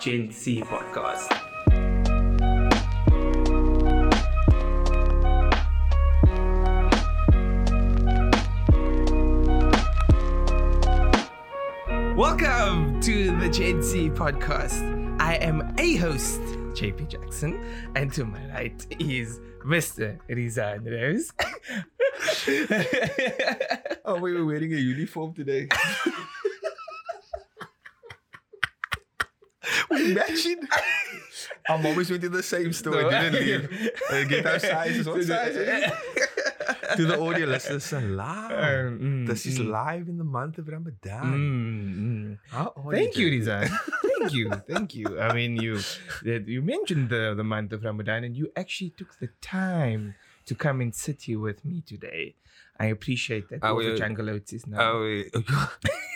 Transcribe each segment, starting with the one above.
Gen Z podcast. Welcome to the Gen Z podcast. I am a host, JP Jackson, and to my right is Mr. Rizaan Rose. Oh, we were wearing a uniform today. matching. Mom always went to the same store. No. Didn't leave. Uh, get our sizes. What size? is it? to the audio listeners, live. Um, mm, this is mm. live in the month of Ramadan. Mm, mm. Thank you, JP? Rizaan. Thank you, thank you. I mean, you you mentioned the the month of Ramadan, and you actually took the time to come and sit here with me today. I appreciate that. Oh, Also, yeah. Jungle Oats is now. Oh,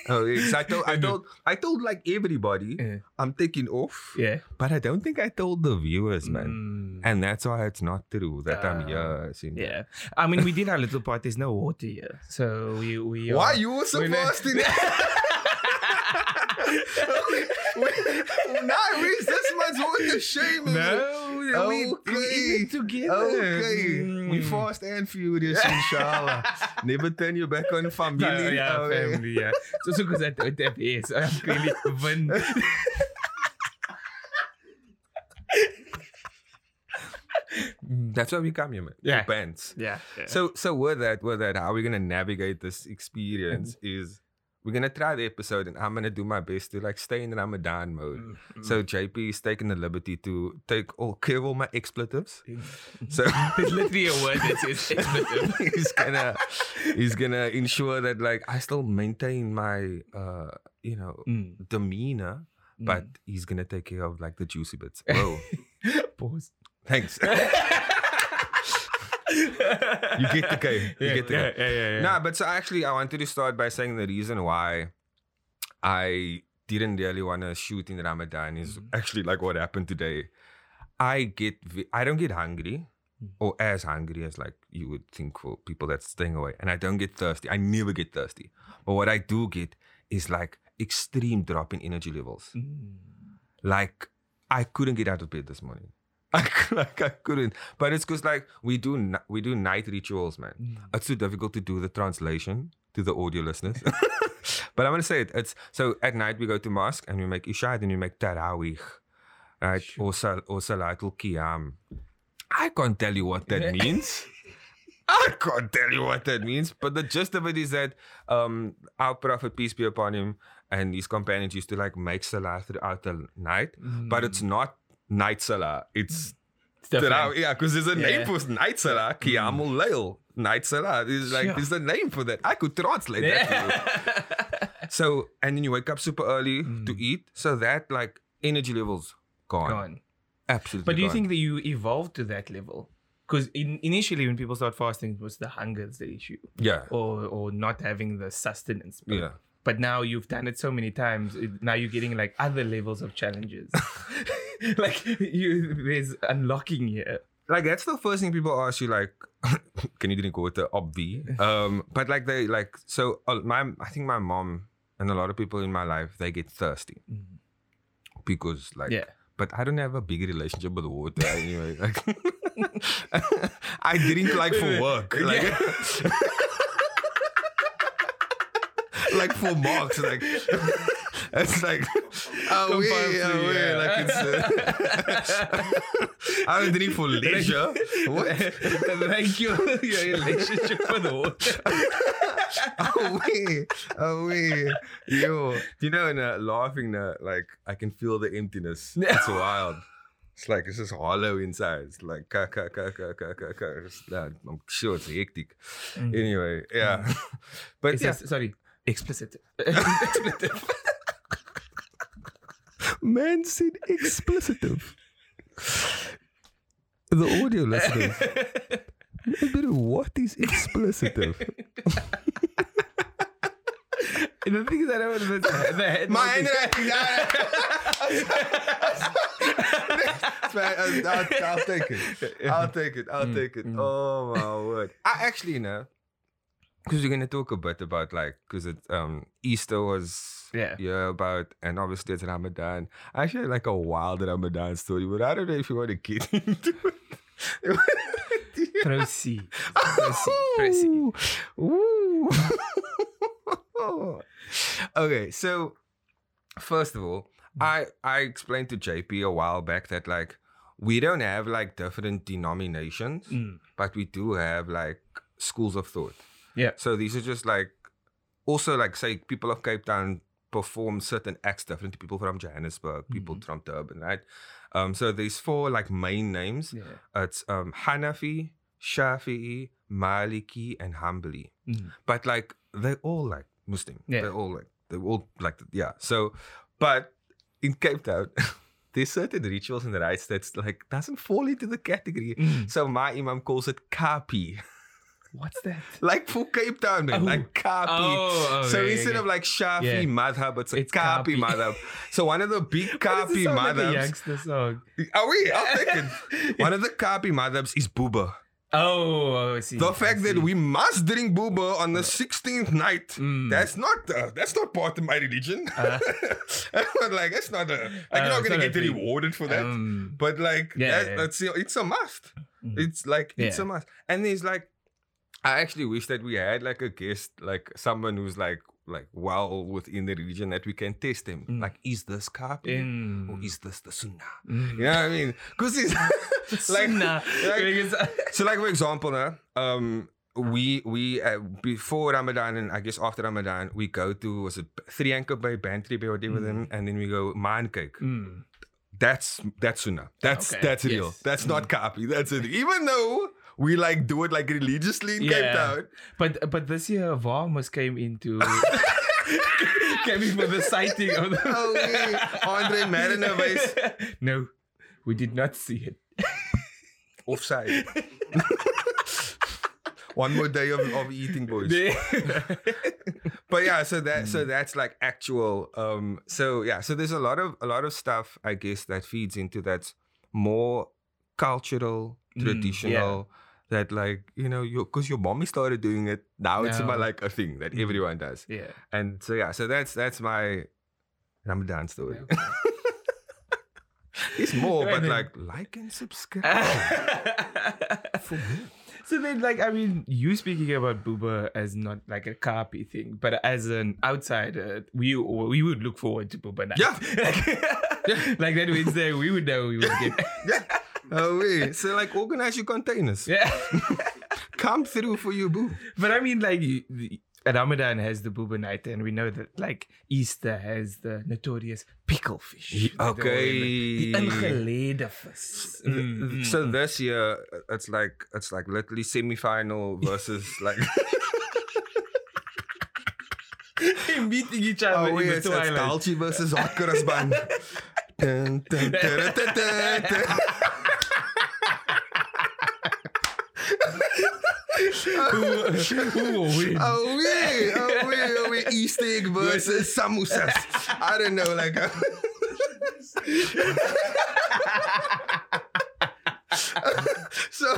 oh. So I told, I told, I told like everybody, Yeah. I'm taking off. yeah, But I don't think I told the viewers, man. Mm, And that's why it's not true that I'm Ah, here. yeah. I mean, we did our little part. There's no water here, so we we. Why are- you were so we're not- fast in Nah, where's this much water? Shame. is it? No, we, we Okay. eat it together. Okay, we Mm. fast and furious, inshallah. Never turn your back on family. No, yeah, Oh, family, yeah. So soos ek dit het is, ek really win. That's why we come here, man. Yeah. Bands. Yeah. yeah. So, so with that, with that, how we're gonna navigate this experience Mm-hmm. is we're gonna try the episode, and I'm gonna do my best to like stay in Ramadan mode. Mm, mm. So JP is taking the liberty to take all clear all my expletives. So There's literally a word that says expletive. he's gonna he's gonna ensure that like I still maintain my uh you know Mm, demeanor, mm. but he's gonna take care of like the juicy bits. Whoa, pause. thanks. You get the game. You yeah, get the yeah, game. yeah, yeah, yeah. Nah, but so actually, I wanted to start by saying the reason why I didn't really want to shoot in Ramadan is Mhm. actually like what happened today. I get, I don't get hungry Mm. or as hungry as like you would think for people that's staying away, and I don't get thirsty. I never get thirsty, but what I do get is like extreme drop in energy levels. Mm. Like I couldn't get out of bed this morning. I, like I couldn't, but it's because like we do we do night rituals, man Mm. it's too difficult to do the translation to the audio listeners. but I'm gonna say it. It's so at night we go to mosque and we make isha and we make tarawih, right? Sure. Or sal or salatul qiyam. I can't tell you what that means. I can't tell you what that means. But the gist of it is that um our prophet peace be upon him and his companions used to like make salah throughout the night, but it's not night salah. It's Stuff yeah, because there's a Yeah. name for night salah, Qiyamul Layl, night salah. There's like Sure. there's a name for that. I could translate that. to you. So and then you wake up super early to Mm. eat, so that like energy levels gone, Gone. absolutely. But do you gone. think that you evolved to that level? Because in, initially, when people start fasting, it was the hunger is the issue, Yeah, or or not having the sustenance. Yeah. But now you've done it so many times. it- Now you're getting like other levels of challenges. like you, there's unlocking here. Like that's the first thing people ask you. Like, can you drink water? Obvi. Um, but like they like so uh, my I think my mom and a lot of people in my life they get thirsty because like Yeah. but I don't have a big relationship with water anyway. Like I drink like for work. Like, like for marks. Like it's like oh wait, Compulsory, oh wait. Like it's uh, I don't drink for leisure. What? Thank you. Your relationship with oh wait, oh wait, yo, you know, and uh, laughing, uh, like I can feel the emptiness. It's wild. It's like it's just hollow inside. It's like ka ka ka ka ka ka ka. It's, I'm sure it's hectic. Anyway, yeah, but It yeah, says- sorry, explicit. Expletive. man said explicitive. The audio listeners, but what is explicitive? And the thing is, I don't know the, the head. My note is- handwriting. I'll, I'll, I'll take it. I'll take it. I'll Mm, take it. mm. Oh my word! I actually know. Because we're gonna talk a bit about like because it um Easter was Yeah. yeah about and obviously it's Ramadan. I actually had like a wild Ramadan story, but I don't know if you want to get into it. Proceed. Proceed. Proceed. Okay, so first of all, I I explained to JP a while back that like we don't have like different denominations, Mm. but we do have like schools of thought. Yeah. So these are just like also like say people of Cape Town perform certain acts different to people from Johannesburg, people Mhm. from Durban, right? Um, so there's four like main names. Yeah. It's um Hanafi, Shafi'i, Maliki, and Hanbali. Mm. But like they're all like Muslim. Yeah. They're all like they're all like yeah. So but in Cape Town, there's certain rituals and rites that's like doesn't fall into the category. Mm. So my imam calls it kapi. What's that? like for Cape Town, man. Oh. Like kapi. Oh, so okay, instead okay. of like Shafi Yeah. madhab, it's a It's kapi kapi. madhab. So one of the big kapi sound like song. Are we? I'll take it. One of the kapi madhabs is boeber. Oh, I see. The fact that we must drink boeber on the 16th night, Mm. that's not uh, that's not part of my religion. Uh. like that's not a like Uh, you're not gonna get thing. rewarded for that. Um, but like Yeah, that, yeah. that's it's a must. Mm. It's like it's a must. And there's like I actually wish that we had like a guest, like someone who's like like well within the religion that we can test him. Mm. Like, is this copy mm, or is this the sunnah? mm. You know what I mean? Because it's like, Sunnah. like so like for example now um we we uh, before ramadan and i guess after ramadan we go to was it three anchor bay bantry bay whatever Mm. then and then we go maan kyk Mm. that's that's sunnah that's Okay, that's real yes. that's not copy that's it even though we like do it like religiously in cape town But but this year Varmus came into came in for the sighting of the Oh. Andre Mariner was- No, we did not see it. offside one more day of, of eating boys but yeah so that so that's like actual um so yeah so there's a lot of a lot of stuff i guess that feeds into that's more cultural Mm, traditional that like you know your because your mommy started doing it now it's No. about like a thing that Mm. everyone does yeah. and so yeah so that's that's my ramadan story it's more but like like and subscribe for me so then, like, I mean, you speaking about Boeber as not like a copy thing, but as an outsider, we we would look forward to Boeber night. Yeah. like, that Wednesday, we would know we would get. yeah oh wait so like organize your containers yeah. come through for you boo But I mean, like, you- the- Ramadan has the Boeber night, and we know that, like, Easter has the notorious pickle fish. Okay. The ingelegde vis. Mm, mm, so mm. this year it's like it's like literally semi-final versus like meeting each other oh in wait the it's. Dalchi versus Hot Dun, who, will win? Oh wait, oh wait, oh wait, Easter egg versus samosas. I don't know, like. uh, so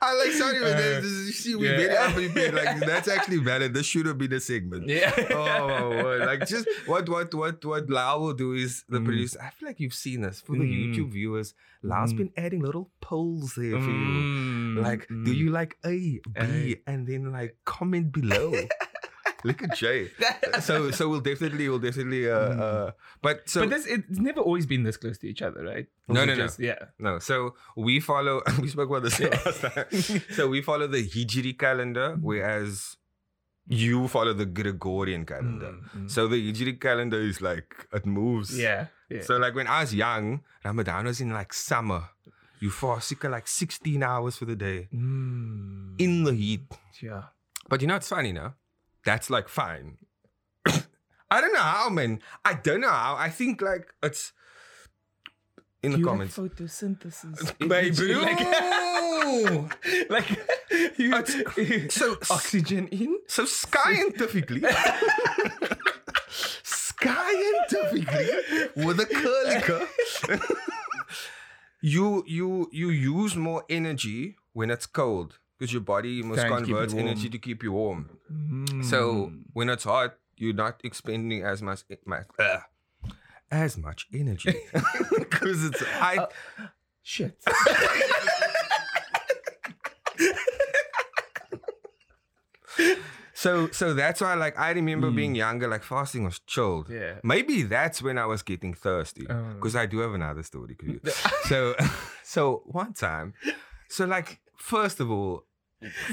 I like sorry, man. Uh, this is, you see, we yeah. very unprepared. Like that's actually valid. This should have been a segment. Yeah. oh, my word. like just what what what what Lau will do is the Mm. producer. I feel like you've seen this for the Mm. YouTube viewers. Lau's Mm. been adding little polls there for you. Mm, Like, do mm. you like A, B, A. and then like comment below. Look at Jay. So so we'll definitely we'll definitely uh Mm. uh but so but this, it's never always been this close to each other, right? Or No, we no, no. just- Yeah. no so we follow we spoke about this last time. So we follow the Hijri calendar, whereas you follow the Gregorian calendar. Mm, mm. So the Hijri calendar is like it moves. yeah. Yeah. So like when I was young, Ramadan was in like summer. You fast sicker like 16 hours for the day Mm, in the heat. yeah. But you know, it's funny now. That's like fine. I don't know how, man. I don't know how. I think like it's in the comments. Photosynthesis. Baby. Like, like you, It's- so oxygen in. so scientifically, scientifically, with a curly curl, you you you use more energy when it's cold because your body must Trying to keep it convert energy to keep you warm. So Mm. when it's hot, you're not expending as much ma- uh, as much energy because it's I. Uh, shit. so so that's why like I remember being younger, like fasting was chilled. Mm. Yeah. Maybe that's when I was getting thirsty Oh. because I do have another story. so so one time, so like first of all,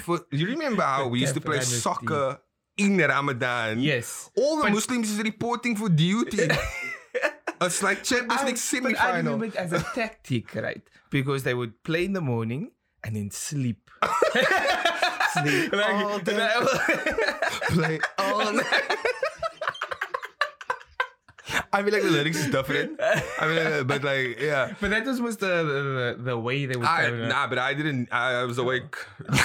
for, you remember how we used to play soccer in Ramadan? yes. All the But- Muslims is reporting for duty. it's like Champions I- League but I semi-final. remember it as a tactic, right? Because they would play in the morning and then sleep. Sleep all day. Play all night. I mean, like the lyrics is different. I mean, uh, but like, yeah. But that just was the, the the way they were. I, nah, but I didn't. I, I was awake.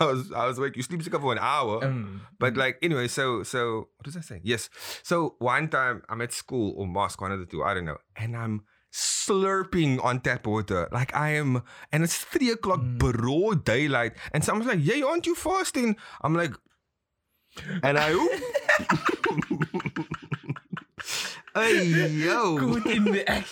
I was I was awake. You sleep sick for an hour. Um, But like anyway, so so what was I saying? Yes. So one time I'm at school or mosque, one of the two, I don't know, and I'm slurping on tap water. Like I am, and it's three o'clock broad daylight, and someone's like, "Yeah, aren't you fasting?" I'm like, and I. hey yo, good in the act.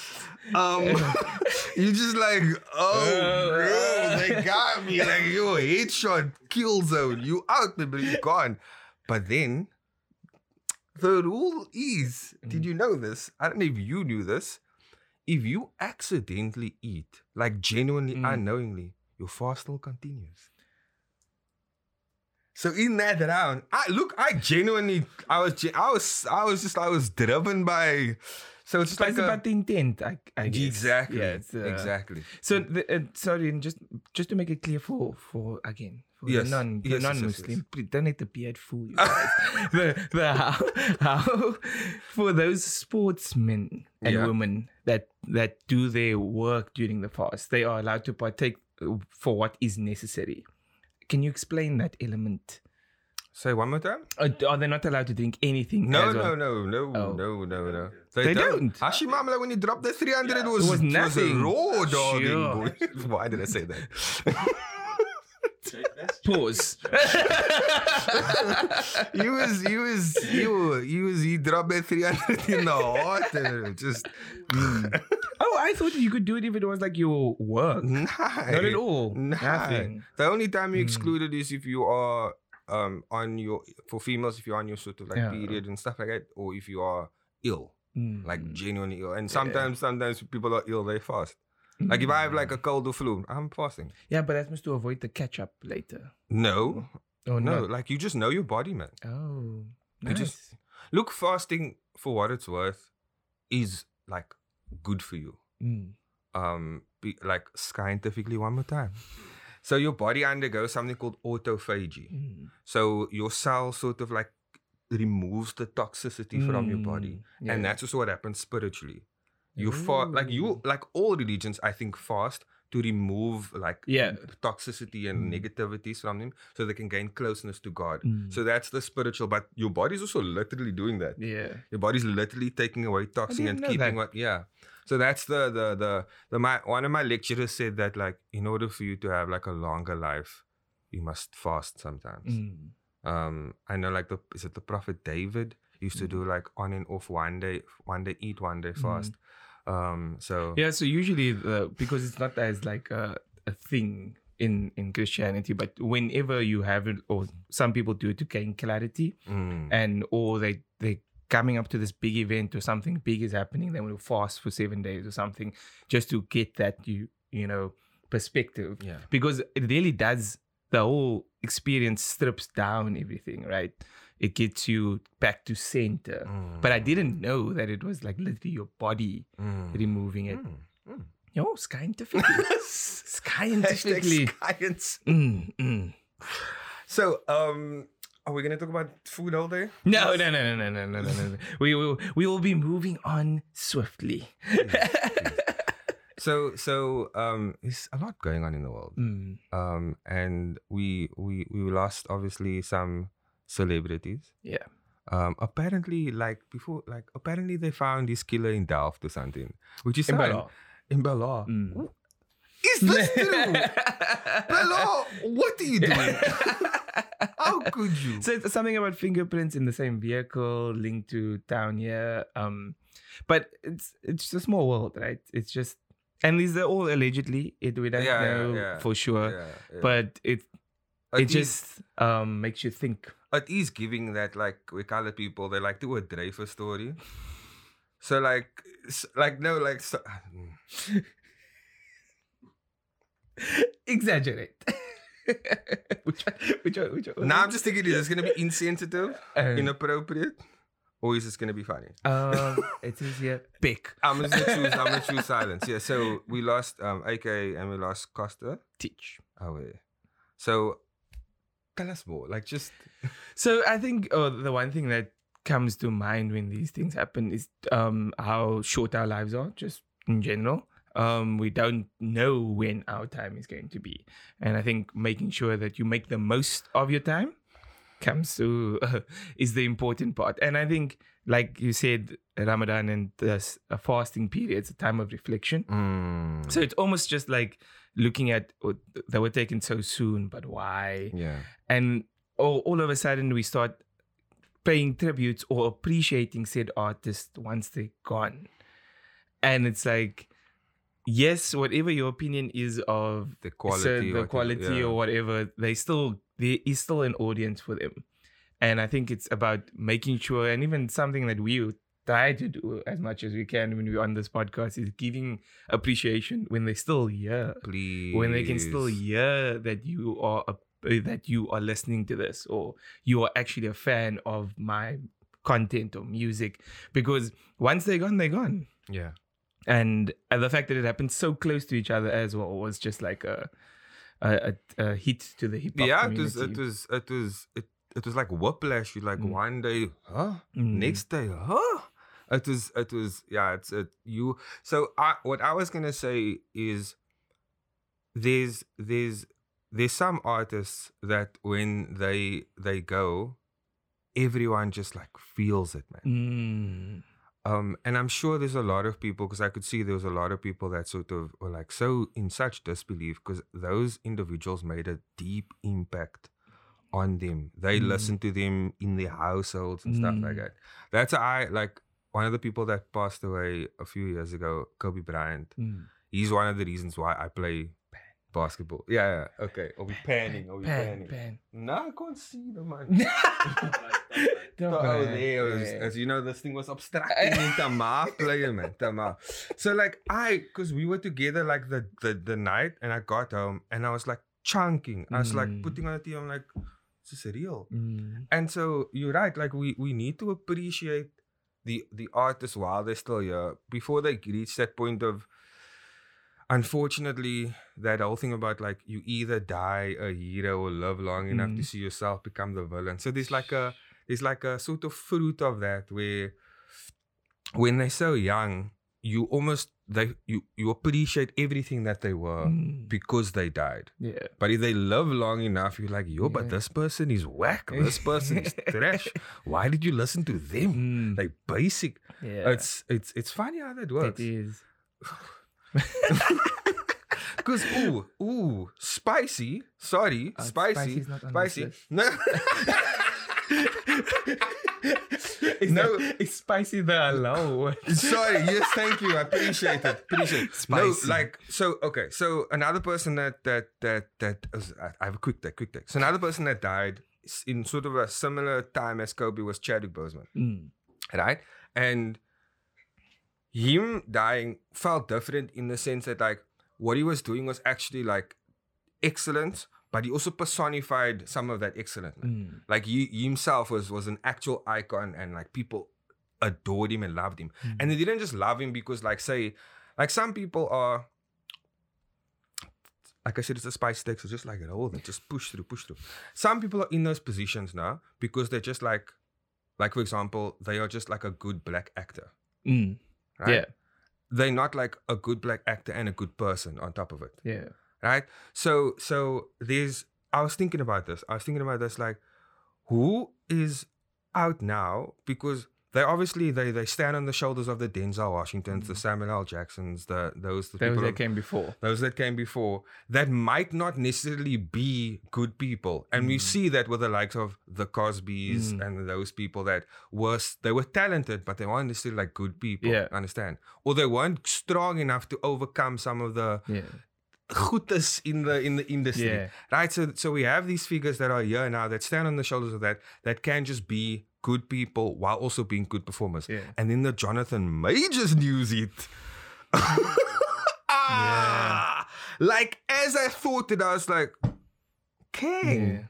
um, you just like, oh, bro, they got me. Like, yo, headshot, kill zone. You out, but you gone. But then, the rule is, did you know this? I don't know if you knew this. If you accidentally eat, like genuinely, Mm. unknowingly, your fast still continues. So in that round, I look, I genuinely, I was, I was, I was just, I was driven by. So it's just But like it's a, about the intent, I, I guess. Exactly. Yeah, uh, exactly. So, the, uh, sorry, and just just to make it clear for for again for Yes. the non the Yes, yes, yes, non-Muslim, yes. please don't let the beard fool you the the how, how for those sportsmen and Yeah. women that that do their work during the fast, they are allowed to partake for what is necessary. Can you explain that element? Say one more time. Are, are they not allowed to drink anything? No, as no, well? no, no, Oh. no, no, no. They don't. Actually, mom, like when you dropped that 300, it was, was nothing. raw dogging. Sure. boy. Why did I say that? Pause. he was, he was, he was, he was, he dropped that 300 in the heart and just, mm. I thought you could do it if it was like your work. nah, Not at all. Nah. Nothing. The only time you Mm. excluded is if you are um on your for females if you're on your sort of like Yeah. period and stuff like that, or if you are ill, Mm. like genuinely ill. And Yeah. sometimes sometimes people are ill, they fast. Like if I have like a cold or flu, I'm fasting. Yeah, but that's to avoid the catch up later. No, Oh no, no. like you just know your body, man. Oh. You Nice. just- Look, fasting for what it's worth is like good for you. Mm. um be, like scientifically one more time. So your body undergoes something called autophagy. Mm. So your cell sort of like removes the toxicity from your body. Mm, And that's also what happens spiritually. You fast like you like all religions, I think, fast to remove like Yeah. toxicity and Mm. negativities from them so they can gain closeness to God. Mm. So that's the spiritual, but your body's also literally doing that. Yeah. Your body's literally taking away toxin and keeping that. what yeah. So that's the the the the my one of my lecturers said that like in order for you to have like a longer life, you must fast sometimes. Mm. Um I know like the is it the prophet David used to do Mm. like on and off one day one day eat, one day fast. Um so Yeah, so usually the because it's not as like a, a thing in in Christianity, but whenever you have it, or some people do it to gain clarity, mm, and or they they coming up to this big event or something big is happening, they will fast for seven days or something just to get that you you know perspective. Yeah. because it really does the whole experience strips down everything right it gets you back to center. Mm. But I didn't mm. know that it was like literally your body mm. removing it. Mm. mm. Yo, scientifically. scientifically. science. Mm, so, um, are we gonna talk about food all day? No, yes. no, no, no, no, no, no, no, no. we will we will be moving on swiftly. so so um there's a lot going on in the world. Mm. Um and we we we lost obviously some celebrities. yeah Um, apparently, like before, like apparently they found this killer in Delft or something, which is In. Bella. In Bella. Mm. Is this true? Hello, what are you doing? How could you? So it's something about fingerprints in the same vehicle linked to town here. Um, but it's it's a small world, right? It's just and these are all allegedly. It we don't Yeah, yeah, know yeah. for sure, Yeah, yeah. but it It just um makes you think. It is giving that like we colored people they like to do a Dreyfus story. So like s- like no like so, Exaggerate. which which which now I'm just thinking is this gonna be insensitive, Uh, inappropriate, or is this gonna be funny? um, it is here. Big I'm just gonna choose I'm gonna choose silence. Yeah, so we lost um AK and we lost Costa. Titch. Oh yeah. So tell us more. Like just So I think uh, the one thing that comes to mind when these things happen is um, how short our lives are, just in general. Um, we don't know when our time is going to be, and I think making sure that you make the most of your time comes to uh, is the important part. And I think, like you said, Ramadan and a fasting period, it's a time of reflection. mm, So it's almost just like looking at they were taken so soon, but why? yeah. and all, all of a sudden we start paying tributes or appreciating said artist once they're gone and it's like yes whatever your opinion is of The quality. the quality yeah. or whatever they still there is still an audience for them and i think it's about making sure and even something that we try to do as much as we can when we're on this podcast is giving appreciation when they're still here Please. when they can still hear that you are a, that you are listening to this or you are actually a fan of my content or music because once they're gone they're gone Yeah. and, and the fact that it happened so close to each other as well was just like a a, a, a hit to the hip hop Yeah, it was it was it was it it was like whiplash. You like Mm. one day, huh? Mm. Next day, huh? It was it was yeah, it's it you so I what I was gonna say is there's there's there's some artists that when they they go, everyone just like feels it, man. Mm. Um, and I'm sure there's a lot of people because I could see there was a lot of people that sort of were like so in such disbelief because those individuals made a deep impact on them. They Mm. listened to them in their households and stuff like Mm. that. That's I like one of the people that passed away a few years ago, Kobe Bryant. Mm. He's one of the reasons why I play basketball. Yeah, yeah. Okay. Are we panning? Are we Pan, panning? pan. No, I can't see the man. Don't Oh, there was, Yeah. as you know, this thing was obstructing in Tamar playing, man. Tamar. So like I, cause we were together like the, the the night, and I got home and I was like chunking. I was like Mm. putting on the TV. I'm like, this is real? Mm. And so you're right. Like we we need to appreciate the the artists while they're still here before they reach that point of. Unfortunately, that whole thing about like you either die a hero or live long enough to Mm. see yourself become the villain. So there's like a there's like a sort of fruit of that where when they're so young, you almost they you you appreciate everything that they were Mm. because they died. Yeah. But if they live long enough, you're like, yo, but this person is whack. This person is trash. Why did you listen to them? Mm. Like basic. Yeah. It's it's it's funny how that it works. is. Because ooh, ooh, spicy. Sorry, Uh, spicy. spicy's not on this Spicy. No. Is No. that- is spicy the hello? Sorry, yes, thank you. I appreciate it. Appreciate it. Spicy. No, like so. Okay, so another person that that that that is, I have a quick take, quick take. So another person that died in sort of a similar time as Kobe was Chadwick Boseman, Mm. right? And him dying felt different in the sense that like what he was doing was actually like excellence, but he also personified some of that excellence. Mm. Like he, he himself was was an actual icon, and like people adored him and loved him. Mm. And they didn't just love him because, like, say, like some people are. Like I said, it's a spice stick, so just like it all, they just push through, push through. Some people are in those positions now because they're just like, like for example, they are just like a good black actor, Mm. right? Yeah. They're not like a good black actor and a good person on top of it Yeah. Right? So so there's I was thinking about this. I was thinking about this like who is out now because they obviously they they stand on the shoulders of the Denzel Washingtons, the Samuel L. Jacksons, the those the Those people that of- came before. those that came before that might not necessarily be good people and we see that with the likes of the cosbys Mm. and those people that was they were talented but they weren't necessarily like good people Yeah. understand or they weren't strong enough to overcome some of the Yeah. Goodness in the in the industry. Yeah. right so so we have these figures that are here now that stand on the shoulders of that that can just be good people while also being good performers. Yeah. and then the jonathan majors news it. Ah, like as i thought it i was like king Yeah.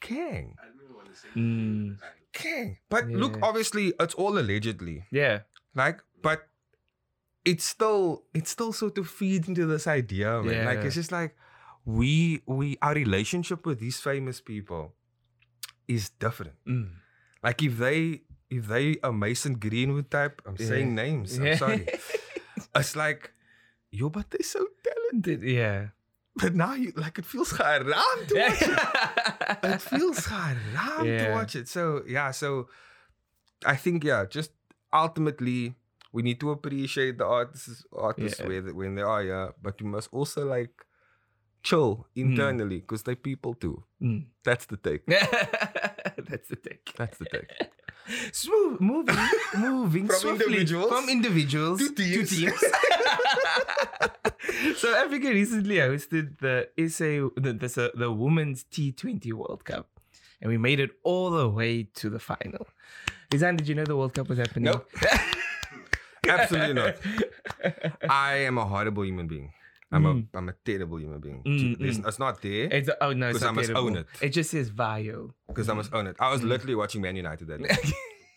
king Mm. king but look obviously it's all allegedly. Yeah. like but it's still it's still sort of feeds into this idea man. like it's just like we we our relationship with these famous people is different Mm. like if they if they a mason greenwood type i'm Yeah. saying names i'm Yeah. sorry it's like yo but they're so talented yeah. but now you like it feels haram to watch it it feels haram to Yeah. watch it. So yeah, so I think yeah, just ultimately we need to appreciate the artists artists Yeah. where when they are yeah, but we must also like chill internally because they people too. Mm. That's the take. That's the take. That's the take. Smooth, moving, moving From swiftly individuals from individuals to teams. so Africa recently hosted the SA, the, the, the Women's T20 World Cup, and we made it all the way to the final. Izan, did you know the World Cup was happening? Nope. Absolutely not. I am a horrible human being. I'm Mm. a I'm a terrible human being. Mm, It's, mm. it's not there It's, oh no, it's 'Cause I must terrible. own it. It just says Vio. because I must own it. I was Mm. literally watching Man United that day.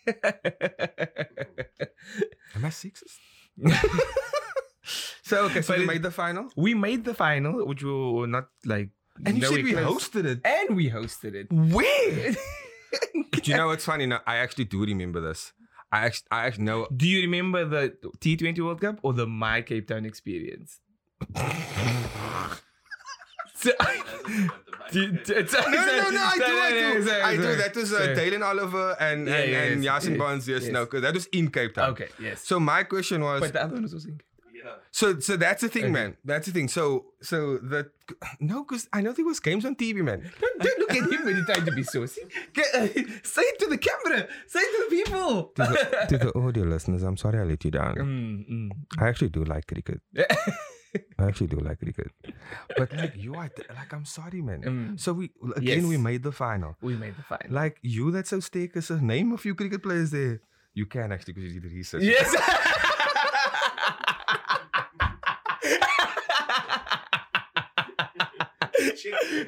Am I sexist? so okay, so But we it- made the final, we made the final, which we were not like. and you said we hosted it. and we hosted it. Where? Do you know what's funny? No, I actually do remember this. I actually, I actually know. Do you remember the T20 World Cup or the My Cape Town experience? So, do- No, no, no, I do, I do, I do. That was uh, Dalen Oliver and and, yeah, and Yasin yes, Barnes. Yes, yes. no, because that was in Cape Town. Okay, yes. So my question was, but the other one was in Cape so so that's the thing, Okay. man. That's the thing. So so the no, because I know there was games on TV, man. Don't, don't look at him when he's trying to be saucy. Get, uh, say it to the camera. Say it to the people. To the, to the audio listeners, I'm sorry I let you down. Mm, mm. I actually do like cricket. I actually do like cricket. But like you are like I'm sorry, man. Mm. So we again we made the final. we made the final. Like you that's so steak is name a few cricket players there. You can actually because you did research. Yes.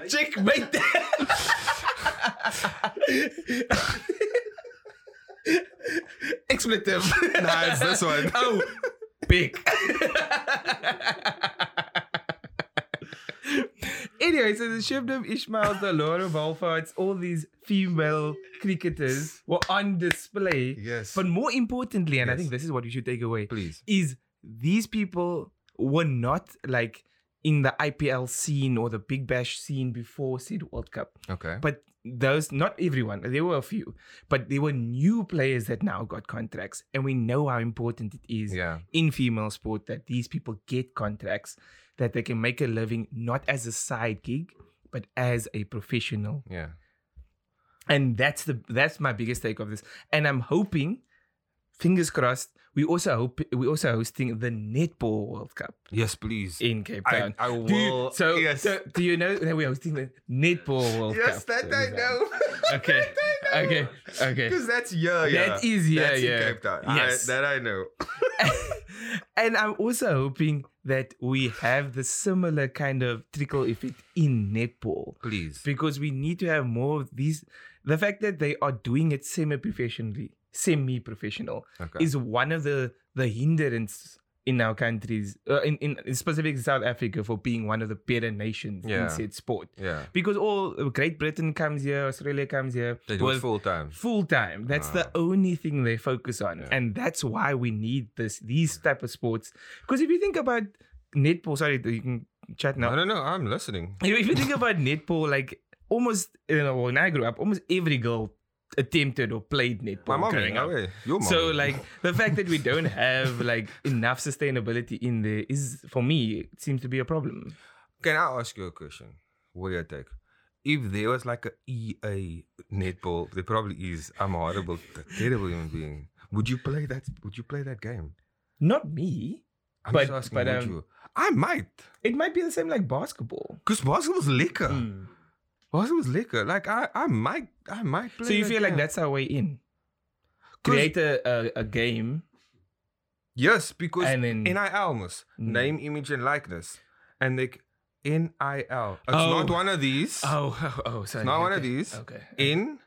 Checkmate. Expletive. Nah, it's this one. Oh, big. anyway, so the Shabnim Ismails, the Laura Wolvaardts, all these female cricketers were on display. Yes. But more importantly, and I think this is what you should take away, please. is these people were not like in the IPL scene or the Big Bash scene before said World Cup. Okay. But those, not everyone, there were a few, but there were new players that now got contracts. And we know how important it is Yeah. in female sport that these people get contracts, that they can make a living not as a side gig, but as a professional. Yeah. And that's the that's my biggest take of this. And I'm hoping, fingers crossed, we also hope we also hosting the netball World Cup Yes, please. in Cape I, Town. I Do you- will. so, yes. so do you know that we're hosting the netball World yes, Cup? Yes, that I know. Okay, okay, okay. Because that's yeah, yeah. That is yeah, that's yeah. In Cape Town. I- Yes. that I know. and I'm also hoping that we have the similar kind of trickle effect in netball Please. because we need to have more of these. The fact that they are doing it semi-professionally, semi-professional, Okay. is one of the the hindrance in our countries, uh, in in specific South Africa, for being one of the better nations Yeah. in said sport. yeah. Because all Great Britain comes here, Australia comes here, They do it full time. full time. That's the Ah. only thing they focus on, Yeah. and that's why we need this these type of sports. Because if you think about netball, sorry, you can chat now. I don't know. I'm listening. If you think about netball, like almost you know when I grew up, almost every girl attempted or played netball My growing up. Your mom. So like the fact that we don't have like enough sustainability in there is for me it seems to be a problem. Can I ask you a question? What do you take? If there was like a EA netball, there probably is. I'm a horrible, terrible human being. Would you play that? Would you play that game? Not me. I'm But- just asking. but, um, you? I might, It might be the same like basketball. cause basketball's liquor. Mm. Basketball's liquor. Like I, I might, I might play. So you feel like that's our way in? Create a, a, a game Yes, because and then NIL must Mm. name, image, and likeness, and like NIL. It's Oh. not one of these. oh oh, oh sorry. not one of these. Okay. NIL,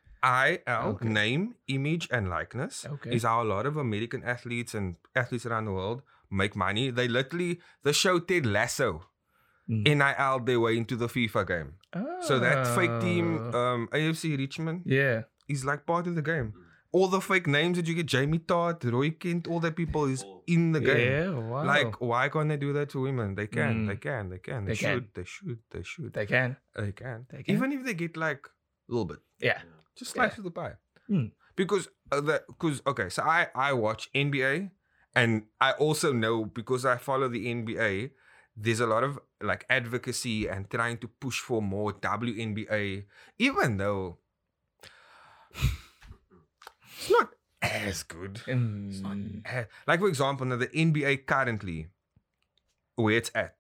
Okay. name, image, and likeness, Okay. is how a lot of American athletes and athletes around the world make money. They literally, the show Ted Lasso, Mm. NIL their way into the FIFA game. So that fake team, Oh. um, AFC Richmond, yeah. is like part of the game. All the fake names that you get, Jamie Tartt, Roy Kent, all that people is in the game. Yeah, wow. Like, why can't they do that to women? They can, Mm. they can, they can, they, They should, can. they should, they should, they can. they can. They can. Even if they get like a little bit, Yeah. just Yeah. slice of the pie. Mm. Because uh, the because okay, so I I watch NBA, and I also know because I follow the NBA. There's a lot of like advocacy and trying to push for more WNBA, even though it's not as good. Mm. Eh, Like for example, now the NBA currently, where it's at,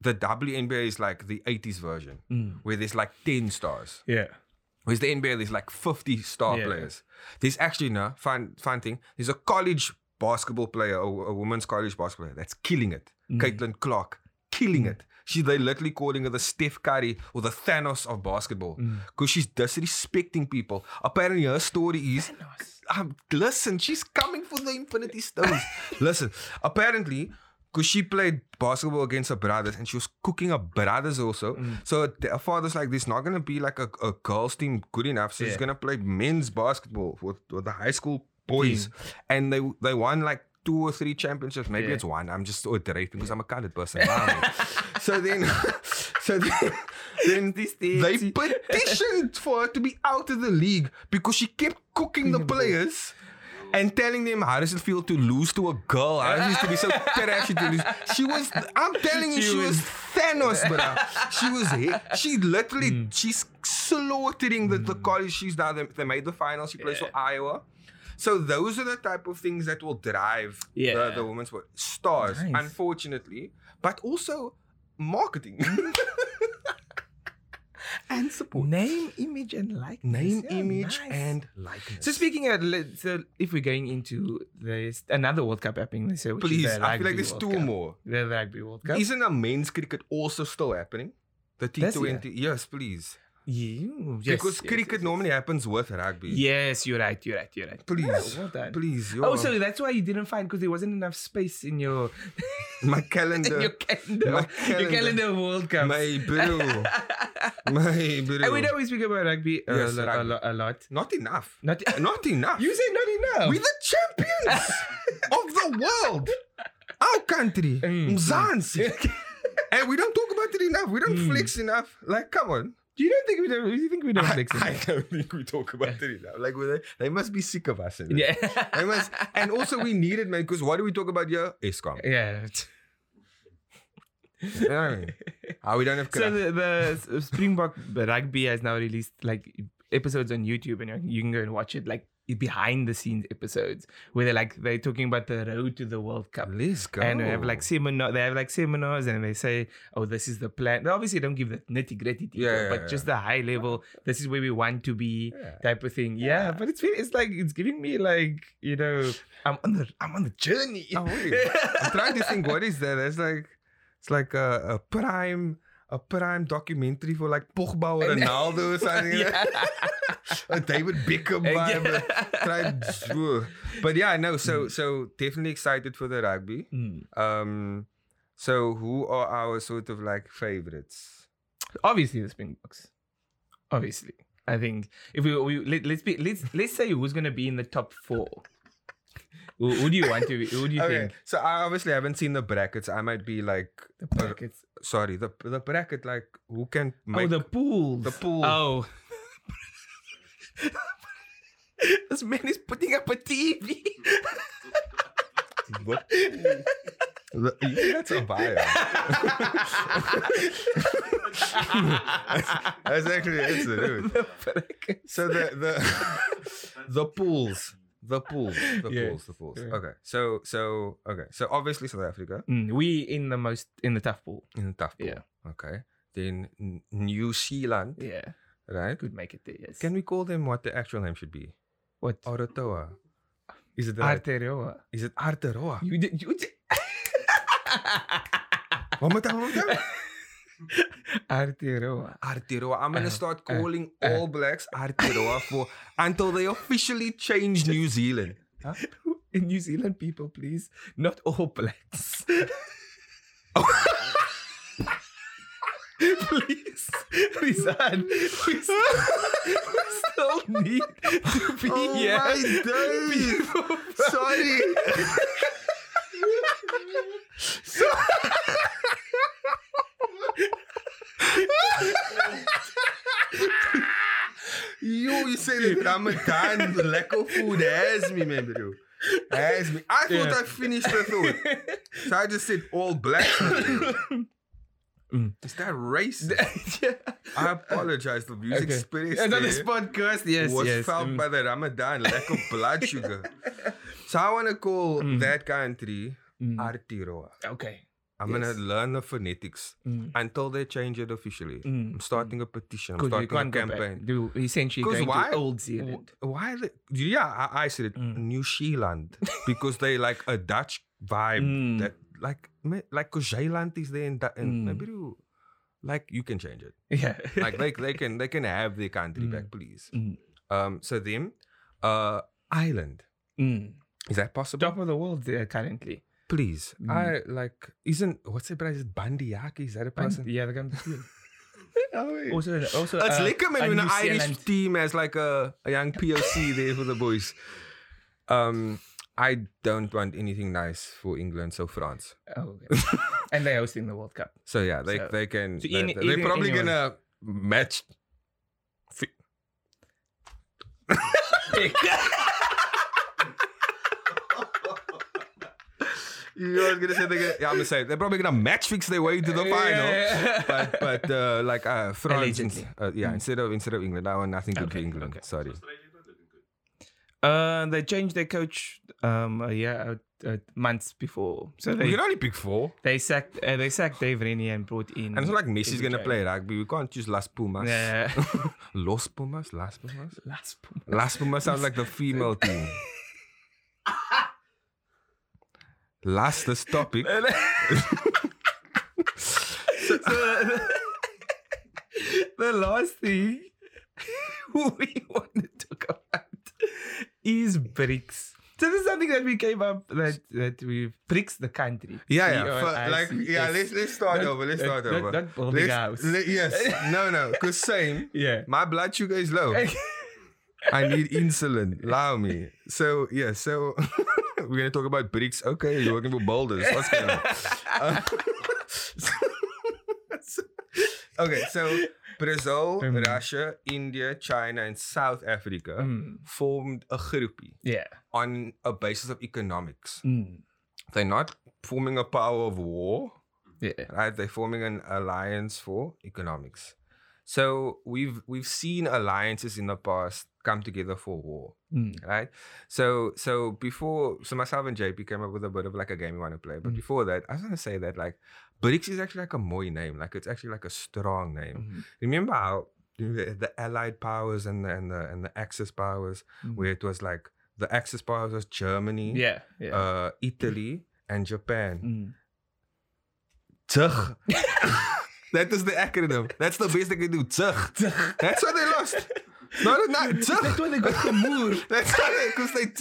the WNBA is like the 80s version, Mm. where there's like 10 stars. Yeah. Whereas the NBA, there's like 50 star Yeah. players. There's actually no fun fun thing. There's a college basketball player, a, a women's college basketball player that's killing it. Mm. Caitlin Clark, killing it. She they literally calling her the Steph Curry or the Thanos of basketball Mm. because she's disrespecting people. Apparently, her story is um, listen, she's coming for the Infinity Stones. listen, apparently, because she played basketball against her brothers and she was cooking her brothers also. Mm. So th- her father's like, there's not going to be like a, a girls' team good enough. So she's going to play men's basketball with, with the high school boys. And they they won like two or three championships. Maybe Yeah. it's one. I'm just iterating because I'm a colored person. so then, so then, then they petitioned for her to be out of the league because she kept cooking the players and telling them how does it feel to lose to a girl? How does it feel to be so trashy to lose? She was, I'm telling you, She she, was, was- Thanos, bro. She was, he- she literally, Hmm. she's slaughtering the, the college. She's now, they, they made the final. She plays for Iowa. So those are the type of things that will drive Yeah. the, the women's sport. Stars, Nice. unfortunately, but also marketing. and support. Name, image, and likeness. Name, Yeah, image, nice. and likeness. So speaking of, so uh, if we're going into there's another World Cup happening this year, Please, I feel like there's World two Cup. more. The Rugby World Cup. Isn't a men's cricket also still happening? The This T20. Yes, please. You, yes, because yes, cricket yes, normally happens with rugby. Yes, you're right. You're right. You're right. Please. Yeah, well. Please. Oh, so that's why you didn't find because there wasn't enough space in your my calendar. your calendar, My your calendar. calendar World Cup. my bro. my bro. and we know we speak about rugby, uh, Yes, a, a, rugby. lo- a lot. Not enough. Not Not enough. you say not enough. We're the champions of the world. Our country. Mm, Mzansi. and we don't talk about it enough. We don't Mm. flex enough. Like, come on. You don't think we don't? Do you think we don't I, I don't think we talk about it enough. Like, they, they must be sick of us. Yeah. They must, and also, we need it, man, because what do we talk about here? Eskom. Eh, yeah. You know what I mean? How we don't have So the, the Springbok rugby has now released like episodes on YouTube, and you can go and watch it like behind the scenes episodes where they're like they're talking about the road to the World Cup. Let's go. And they have like seminar, they have like seminars, and they say, "Oh, this is the plan." They obviously don't give the nitty gritty detail, Yeah, but yeah. just the high level. This is where we want to be, type of thing. Yeah, but it's it's like it's giving me like you know, I'm on the I'm on the journey. Oh. I'm trying to think, what is that? It's like, it's like a, a prime, a prime documentary for like Pogba or Ronaldo or something. yeah. a David Beckham vibe. Try, but yeah, no. So so definitely excited for the rugby. Mm. Um, so who are our sort of like favorites? Obviously, the Springboks. Obviously, I think if we, we let, let's be let's let's say who's gonna be in the top four. Who, who do you want to be? Who do you Okay, think? so I obviously haven't seen the brackets. I might be like, The brackets. Uh, sorry, the the bracket like who can oh, make oh, the pools. the pool. Oh, This man is putting up a TV. What? The- that's a bio. that's actually it's the dude. The. So the the the pools, the pools, the Yeah. pools, the pools. Yeah. Okay, so so okay, so obviously South Africa Mm, we in the most in the tough pool. in the tough pool. Yeah. Okay. Then N- New Zealand, Yeah, right? could make it there. Yes. Can we call them what the actual name should be? what? Aotearoa. Is it right? Aotearoa. Is it Aotearoa? You did. You did. One more time, one more time. Aotearoa. Aotearoa. I'm gonna Uh, start uh, calling uh. All Blacks Aotearoa for until they officially change New Zealand. In New Zealand, people, please, not all blacks. please resign. We still, we still need to be Oh here. my days. People, Sorry. Yo, you say that Ramadan lekker food has me, man, bro. Has me. I thought Yeah. I finished the thought. So I just said all black. Mm. Is that racist? yeah. I apologize. The music Okay. spirit And on this podcast, yes, was yes. felt mm. by the Ramadan lack of blood sugar. So I want to call Mm. that country Mm. Aotearoa. Okay. I'm Yes. gonna learn the phonetics Mm. until they change it officially. Mm. I'm starting a petition. I'm starting a can't go back. campaign. Do essentially going why- to Old Zealand. Why? The, yeah, I, I said it. Mm. New Zealand because they like a Dutch vibe. Mm. That like like because Zeeland is there in, Da- in Mm. like you can change it. Yeah. Like they they can they can have their country Mm. back, please. Mm. Um. So them, uh, Ireland. Mm. Is that possible? Top of the world there currently. Please. Mm. I like isn't what's the price? Is it Bundee Aki? Is that a person? Yeah, they're going to see. Oh, Also, also. It's uh, lekker man when an Irish Zealand- team has like a, a young POC there for the boys. Um, I don't want anything nice for England, so France. Oh, okay. and they're hosting the World Cup. So yeah, they So- they can. so they, any- either probably anyone- gonna match. fi- You was gonna say they're gonna, yeah, I'm gonna say they're probably gonna match fix their way to the final. Yeah. But but uh, like uh, France, Allegedly. uh, yeah, Mm. instead of instead of England, I want nothing good for Okay, England. okay. Sorry. Uh, they changed their coach um a year uh, uh, months before, so We they can only pick four. they sacked uh, they sacked Dave Rennie and brought in. And it's not like Messi's gonna play rugby. We can't choose Las Pumas. Yeah. Los Pumas? Las Pumas? Last Puma. Las Pumas sounds like the female team. Last this topic. so, the last thing we want to talk about is BRICS. So this is something that we came up that that we BRICS the country. Yeah, yeah. Fir- like, yeah. Let's let's start Not- over. Let's not- start not- over. not a. Let's, le- yes. No, no. Because same. Yeah. My blood sugar is low. I need insulin. Allow me. So yeah. So we're gonna talk about bricks. Okay, you're working for boulders. What's going on? Um, okay, so Brazil, Mm. Russia, India, China, and South Africa Mm. formed a groupie Yeah. on a basis of economics. Mm. They're not forming a power of war, Yeah. right? They're forming an alliance for economics. So we've we've seen alliances in the past come together for war, Mm. right? So so before so myself and JP came up with a bit of like a game we want to play. But Mm. before that, I was gonna say that like BRICS is actually like a mooi name. Like it's actually like a strong name. Mm. Remember how the, the Allied powers and the and the and the Axis powers, Mm. where it was like the Axis powers was Germany, Yeah. Yeah. uh, Italy, and Japan. Mm. That is the acronym. That's the best they can do. Tug. That's why they lost. No, no, no. That's Tug. why they got the moor. That's why they,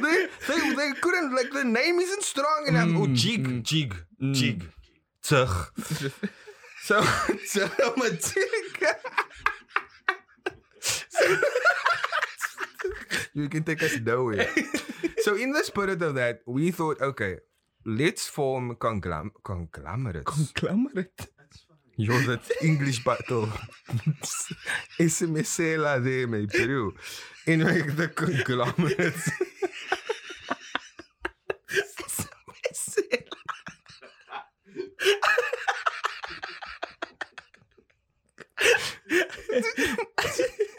they. They, they, couldn't like the name isn't strong enough. oh, Mm, jig, mm. jig, Mm. jig, tug. So, so Matilda. you can take us nowhere. so, in the spirit of that, we thought, okay, let's form conglam- conglomerate. Conglomerate. You're that English battle. SMS lá de me Peru. Anyway, the conglomerates.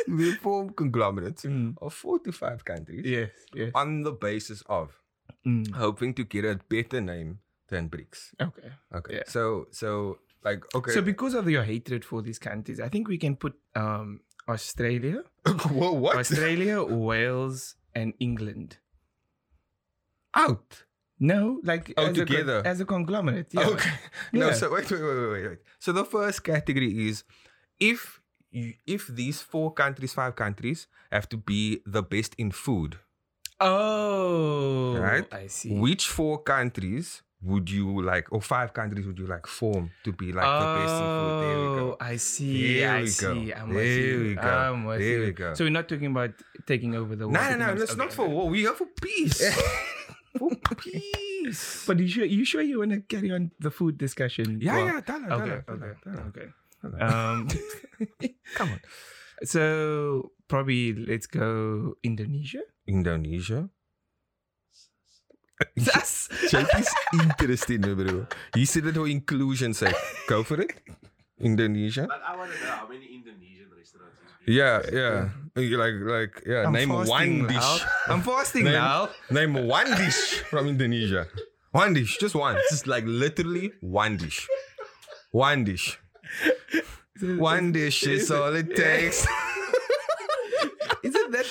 we form conglomerates Mm. of four to five countries Yes, yes. on the basis of Mm. hoping to get a better name than BRICS. Okay. Okay. Yeah. So so like okay. So because of your hatred for these countries, I think we can put um Australia, Whoa, what? Australia, Wales, and England. Out. No, like Oh, as a together. as a conglomerate. Yeah. Okay. No, so wait, wait, wait, wait, wait. So the first category is if you, if these four countries, five countries have to be the best in food, Oh, Right? I see. which four countries would you like, or five countries would you like form to be like the best in food? There we go. Oh, I see. There I we go. see. I'm There with you. we go. I'm with There you. we go. So we're not talking about taking over the world. No, no, no. That's Okay, not for war. We are for peace. for peace. But you sure you sure you want to carry on the food discussion? yeah, Well, yeah. Tell Okay. her, Okay. tell her. Okay. Um. Come on. so probably let's go Indonesia. Indonesia. That's JP's interested, eh, no, bro. He said it for inclusion's sake. Go for it. Indonesia. But I want to know how many Indonesian restaurants is Yeah, yeah. Like, like, yeah. I'm name one dish. now. I'm fasting Name, now. name one dish from Indonesia. One dish, just one. Just like literally one dish. One dish. One dish is all it takes.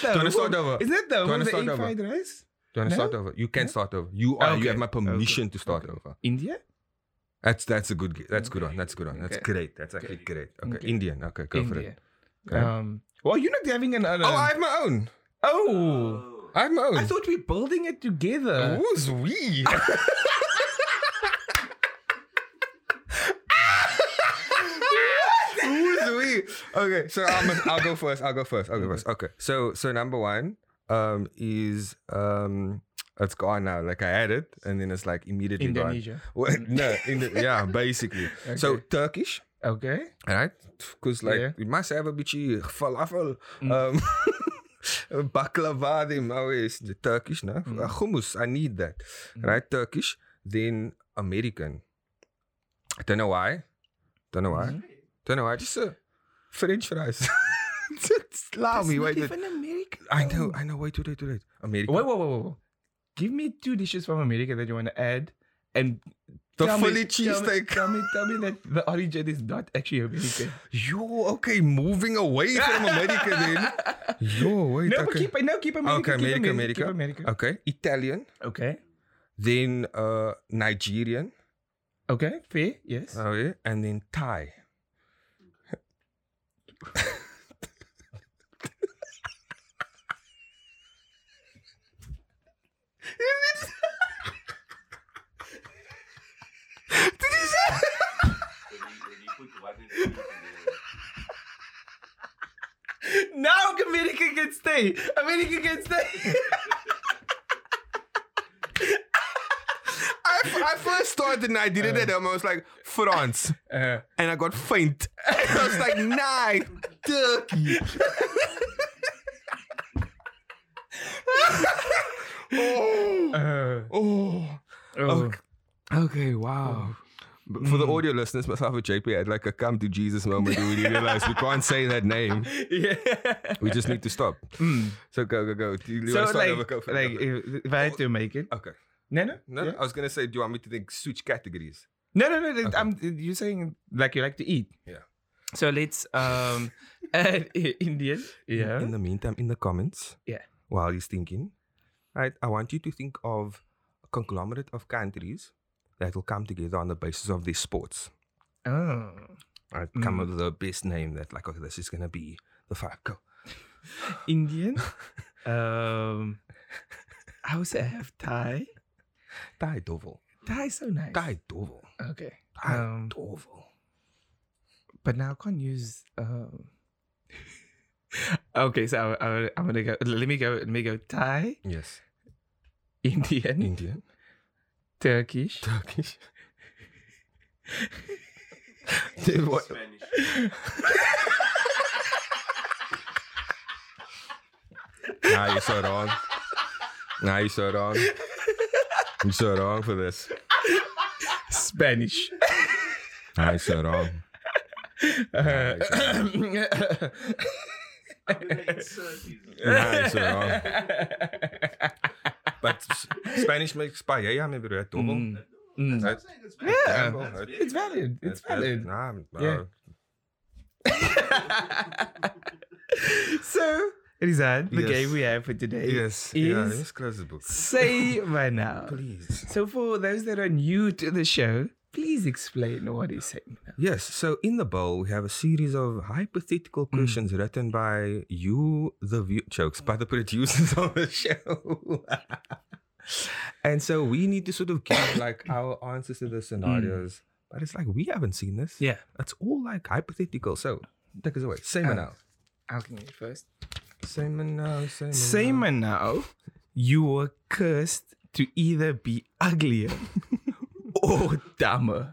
Isn't the? Do you wanna start over? Is that the? Do you wanna the start egg over? fried rice? Do you want to No? start over? You can start over. You are. You have my permission Okay. to start Okay. over. India. That's that's a good. That's good one. That's good one. That's great. That's actually great. Okay. Indian. Okay, go for it. Okay. Um. Well, you're not having another. Oh, I have my own. oh. I have my own. I thought we were building it together. Who's we? Who's we? Okay, so I'm, I'll go first. I'll go first. I'll go first. Okay, so so number one um is um it's gone now. Like I had it, and then it's like immediately Indonesia. gone. Well, no, Indo- yeah, basically. So Turkish, Okay. right? Because like Yeah. we must have a bitchy falafel. Mm. Um, baklava, them always the Turkish, no? Mm. Uh, hummus, I need that. Mm. Right? Turkish, then American. I don't know why. Don't know why. Mhm. Don't know why. Just French fries. Me. Wait, wait. Even American. I know, I know. Wait, wait, wait, wait. American. Wait, wait, wait, wait, wait. Give me two dishes from America that you want to add, and the tell Philly cheesesteak. Tell me, tell me that the origin is not actually American. Yo, okay, moving away from America then. Yo, wait. no, but okay. keep no, keep America. Okay, keep America, America. America. America. okay, Italian. Okay. Then uh Nigerian. Okay. Fair. Yes. Okay, and then Thai. When you, when you put one and two together. Now America can stay. America can stay. I, I first started and I did it at home. I was like, France. Uh, And I got faint. I was like, nah, Turkey. oh, uh, oh. oh. Okay. Wow. But for the audio listeners, myself and JP had like a come to Jesus moment where we realized we can't say that name. Yeah. We just need to stop. Mm. So go, go, go. Do you So want to start like? Go for like go for it. if, if I had to make it, Okay. No, no, No, yeah. I was going to say, do you want me to think switch categories? no, no, no. Okay. I'm you're saying like you like to eat. Yeah. So let's um add Indian. Yeah. In the meantime, in the comments, Yeah. while he's thinking, right, I want you to think of a conglomerate of countries that will come together on the basis of their sports. Oh. Right, come Mm. up with the best name that, like, okay, this is gonna be the five. Go. Indian. um. I would say have Thai. Thai Dovel. Thai so nice. Thai Dovel. Okay. Thai Um, Dovel. but now I can't use. Um, okay, so I, I, I'm gonna go. Let me go. Let me go. Thai, Yes. Indian, Indian. Turkish, Turkish. Dude, what- Spanish. Nah, you're so wrong. Nah, you're so wrong. You're so wrong for this. Spanish. You're so wrong. Uh, I'm gonna insert these. Nah, you're so wrong. But Spanish makes paella, maybe right? Double. Mm, mm. That- saying it's Yeah, That's it's valid. It's That's- valid. Nah, nah. Yeah. so, Rizaan, the Yes. game we have for today Yes. is yeah, let's close the book. Say by now. Please. So, for those that are new to the show, please explain what is Say Now. Yes. So in the bowl, we have a series of hypothetical Mm. questions written by you, the view jokes, by the producers of the show. and so we need to sort of give like our answers to the scenarios. But it's like we haven't seen this. Mm. Yeah. It's all like hypothetical. So take us away. Say Uh, now. I'll give it first. Say me now. Say me now. now, you were cursed to either be uglier or dumber.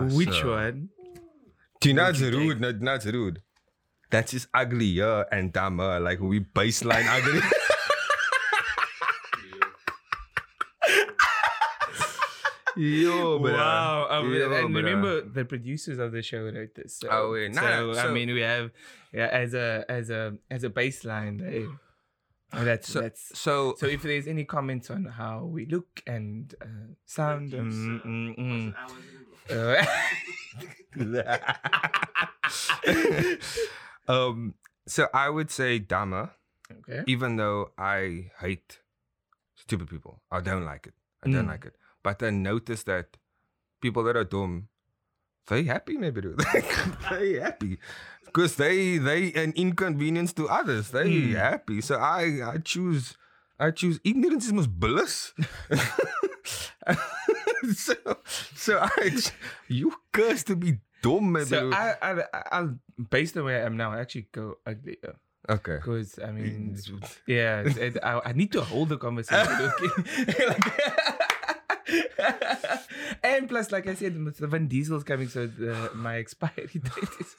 Which one? Do not rude. No, not rude. That's just uglier and dumber. Like we baseline ugly. Yo, bruh. Wow. Um, Yo, and bruh. remember, the producers of the show wrote this. So, Oh, wait. Nah, so, nah, I mean, we have yeah, as a as a as a baseline. They, oh, that's So, that's. so, So if there's any comments on how we look and uh, sound, um, mm, mm, Hours in uh, um, so I would say dumber, okay. even though I hate stupid people. I don't like it. I don't Mm. like it. But I notice that people that are dumb, they happy maybe they happy. Because they they an inconvenience to others. They Mm. happy. So I I choose I choose ignorance is most bliss. so so I you curse to be dumb maybe. So I, I, I, based on where I am now, I actually go uglier okay. because I mean, yeah, it, it- I, I need to hold the conversation. Okay? Like- and plus, like I said, the Van Diesel's coming, so the, my expiry date is.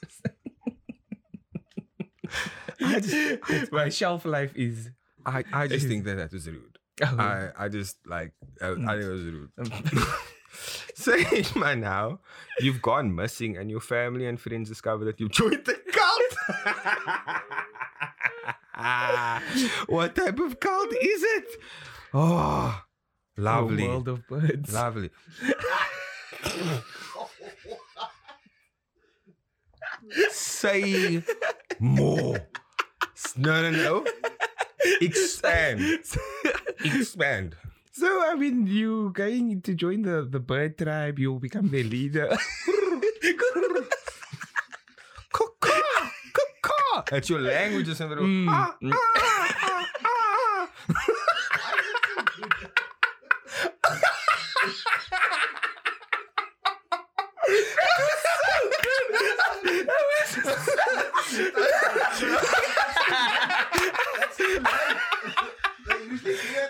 I just- my shelf life is. I, I just think that that was rude. Oh, I, I just like I, I think it was rude. um, Say by now, you've gone missing and your family and friends discover that you joined the cult. what type of cult is it? Oh, lovely. World of birds. Lovely. Say more. No, no, no. Expand. Expand. So I mean, you going to join the the bird tribe, you'll become their leader. That's your language or something. Mm. Ah, Mm. ah, ah, ah. They usually do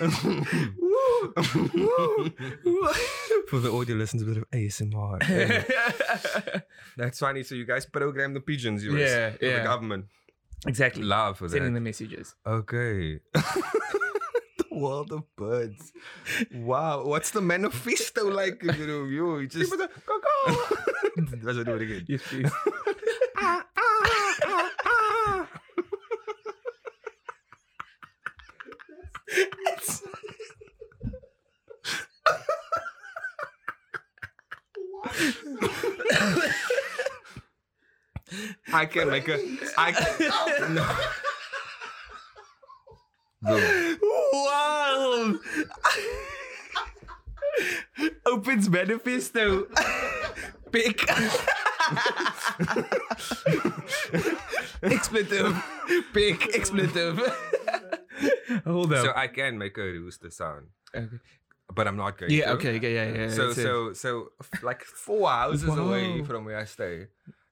that. For the audio listeners, a bit of ASMR. That's funny. So you guys program the pigeons, you Yeah, for yeah. the government. exactly. Love for. Sending that. the messages. Okay. the world of birds. Wow. What's the manifesto like? You know, you just. Let's do it again. Yes, please. Ah, ah. I can't make a. I can. No. The- wow. Opens manifesto. Pick. expletive. Pick. Expletive. Hold up. so I can make a rooster sound, okay. but I'm not going Yeah. to. Okay. Okay. Yeah. Yeah. So it's a- so so like four houses away from where I stay,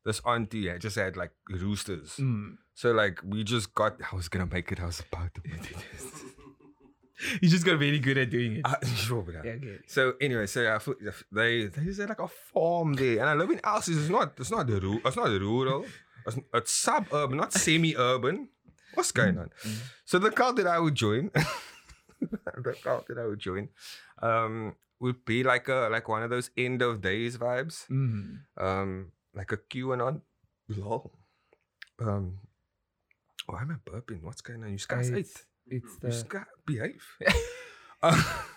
this auntie had just had like roosters. Mm. So like we just got. I was gonna make it. I was about to. You just got very good at doing it. Uh, sure, but yeah, good. So anyway, so I feel- they they had like a farm there, and I live in Elsies. It's not it's not the ru- it's not the rural. It's, it's suburban, not semi-urban. What's going on? So the cult that I would join, the cult that I would join, um, would be like a like one of those end of days vibes, Mm. um, like a QAnon. Lol. Um, why am I burping? What's going on? You guys ate. It's, it's You the ska behave. Uh,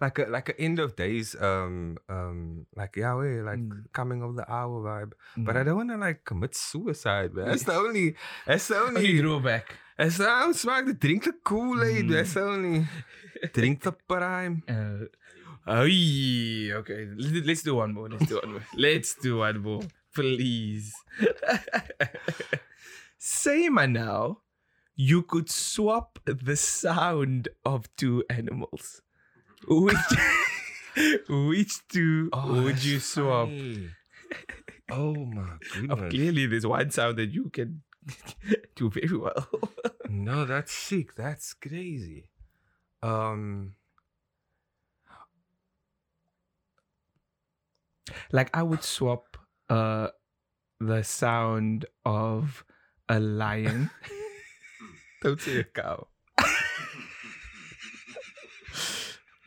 like a like a end of days, um, um, like Yahweh, like Mm. coming of the hour vibe. But Mm. I don't want to like commit suicide, man. That's the only. That's the Oh, only. you drawback. That's the only smaak. The drink the Kool Aid. Mm. That's the only. Drink the prime. Uh, yeah. okay. Let- Let's do one more. Let's do one more. Let's do one more, please. Say, man, now you could swap the sound of two animals. Which, which two would you swap? Oh my Oh, goodness! clearly, there's one sound that you can do very well. No, that's sick. That's crazy. Um. like I would swap uh the sound of a lion. Don't say a cow.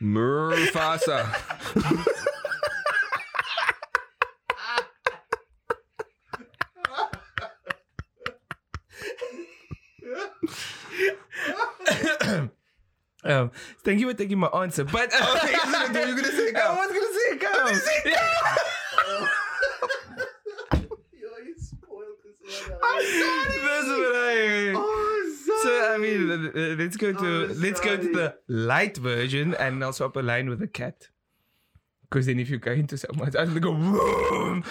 Mufasa. um, thank you for taking my answer, but Oh, you're gonna do- you're gonna say a cow. I was gonna say a cow. That's what I. So I mean, let's go to Oh, let's go to the light version, and I'll swap a line with a cat. Because then, if you go into someone's, I'm gonna go. Vroom.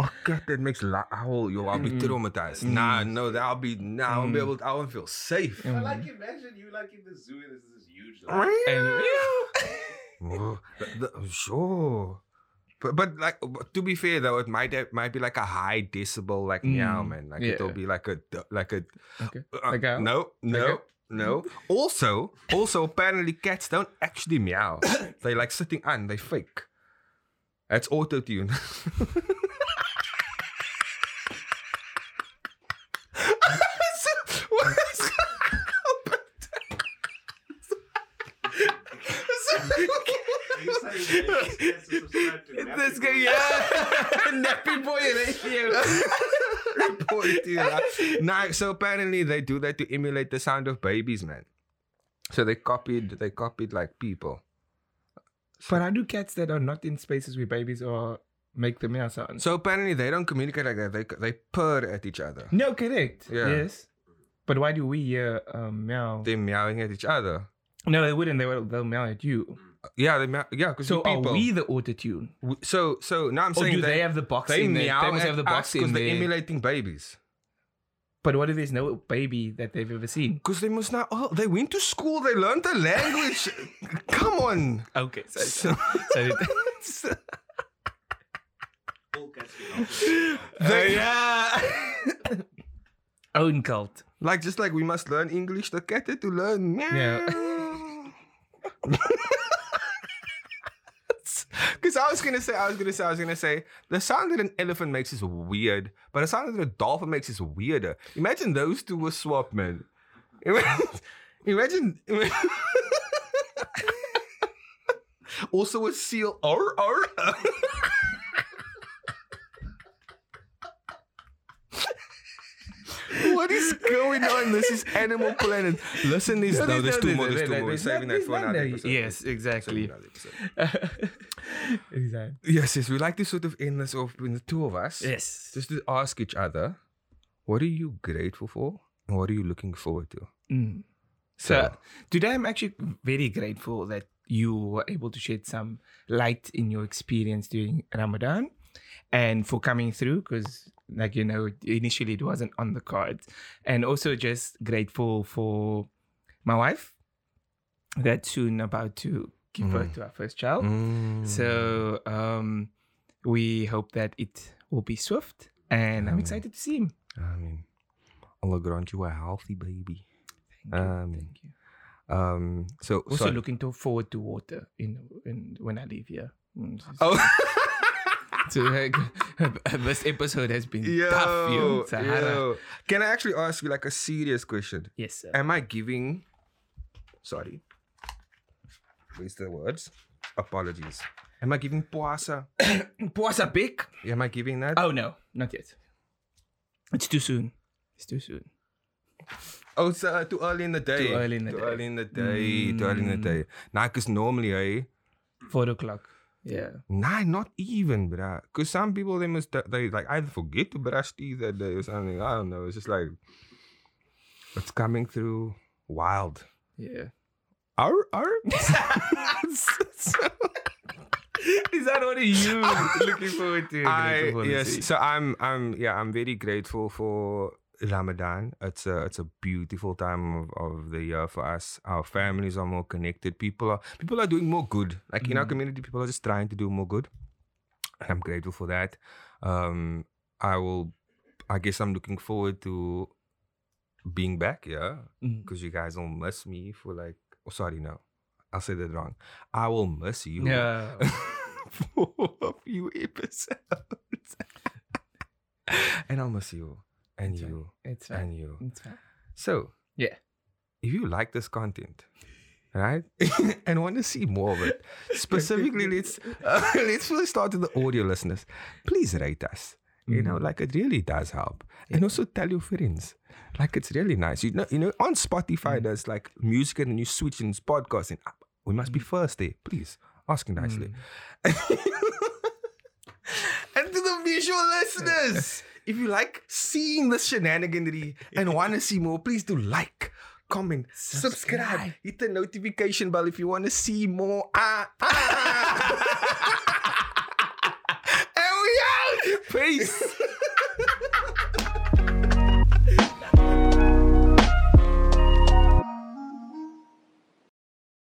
A cat that makes la- owl, yo, I'll be Mm. traumatized. Mm. Nah, no, that I'll be, nah, I won't be Mm. able, I won't feel safe. I like Mm. imagine you like in the zoo and this is huge. Like, And Oh, the- the- sure. But, but like but to be fair though, it might have, might be like a high decibel like meow Mm, man. Like yeah. it'll be like a like a okay. uh, Like a- no no like no. Also also apparently cats don't actually meow. they like sitting on. They fake. That's auto tune. you say that it's to subscribe to Nappy This guy, Boy. yeah, nappy boy radio. Report to you. nah, so apparently they do that to emulate the sound of babies, man. So they copied they copied like people. But I do cats that are not in spaces where babies are make the meow sound. So apparently they don't communicate like that. They they purr at each other. no, correct. Yeah. Yes. But why do we hear um, meow? They're meowing at each other. no, they wouldn't. They will. They'll meow at you. Yeah, they meow. Yeah, because So people. are we the auto tune? we- so so now I'm Or saying do they, have the box they in there? meow They must have the box because in they're there. emulating babies. but what if there's no baby that they've ever seen? Because they must now. Oh, they went to school. They learned the language. Come on. Okay, so, So- so All cats can also- They- yeah. Own cult. Like just like we must learn English, the cat had to learn. Yeah. Because I was gonna say, I was gonna say, I was gonna say, the sound that an elephant makes is weird, but the sound that a dolphin makes is weirder. Imagine those two were swapped, man. Imagine, imagine also a seal. Or or. What is going on? This is Animal Planet. Listen, this no, there's two more. There's two more. We're saving that for another episode. Yes, exactly. Exactly. Yes, yes. We like to sort of end this off between the two of us. Yes. Just to ask each other, what are you grateful for, and what are you looking forward to? Mm. So today I'm actually very grateful that you were able to shed some light in your experience during Ramadan and for coming through because like you know initially it wasn't on the cards and also just grateful for my wife that's soon about to give birth to our first child Mm. so um we hope that it will be swift and i'm excited to see him I mean, Allah grant you a healthy baby. Thank you. Um, Thank you. Um, so Also so- looking to forward to water in, in when I leave here. Mm, Oh, So like, this episode has been tough, yo. yo, Sahara. yo. Can I actually ask you like a serious question? Yes, sir. Am I giving? Sorry. The words? Apologies. Am I giving puasa? Puasa big? Am I giving that? Oh no, not yet. It's too soon. It's too soon. Oh, it's uh, too early in the day. Too early in the too day. early in the day. Too early in the Mm. day. Nah, because normally, eh? Four o'clock. Yeah. Nah, not even, bruh. Because some people they must they like either forget to brush teeth that day or something. I don't know. It's just like it's coming through wild. Yeah. Arr, arr. Is that what you looking forward to? I yes. So I'm I'm yeah I'm very grateful for Ramadan. It's a it's a beautiful time of, of the year for us. Our families are more connected. People are people are doing more good. Like in our Mm. community, people are just trying to do more good. And I'm grateful for that. Um, I will. I guess I'm looking forward to being back. Yeah, Mm. because you guys will miss me for like. Oh, sorry, no, I said that wrong. I will miss you. Yeah. for a few episodes. and I'll miss you. And It's you. It's. And you. It's fine. So, Yeah. if you like this content, right, and want to see more of it, specifically, let's uh, let's first start with the audio listeners. Please rate us. You know, Mm. like it really does help. And also tell your friends. Like it's really nice. You know, you know, on Spotify Mm. there's like music and you switch in podcasting. We must be first there. Please. Ask nicely. Mm. and to the visual listeners, if you like seeing the shenaniganry and want to see more, please do like, comment, subscribe, Subscribe. hit the notification bell if you want to see more. Ah, ah. Peace.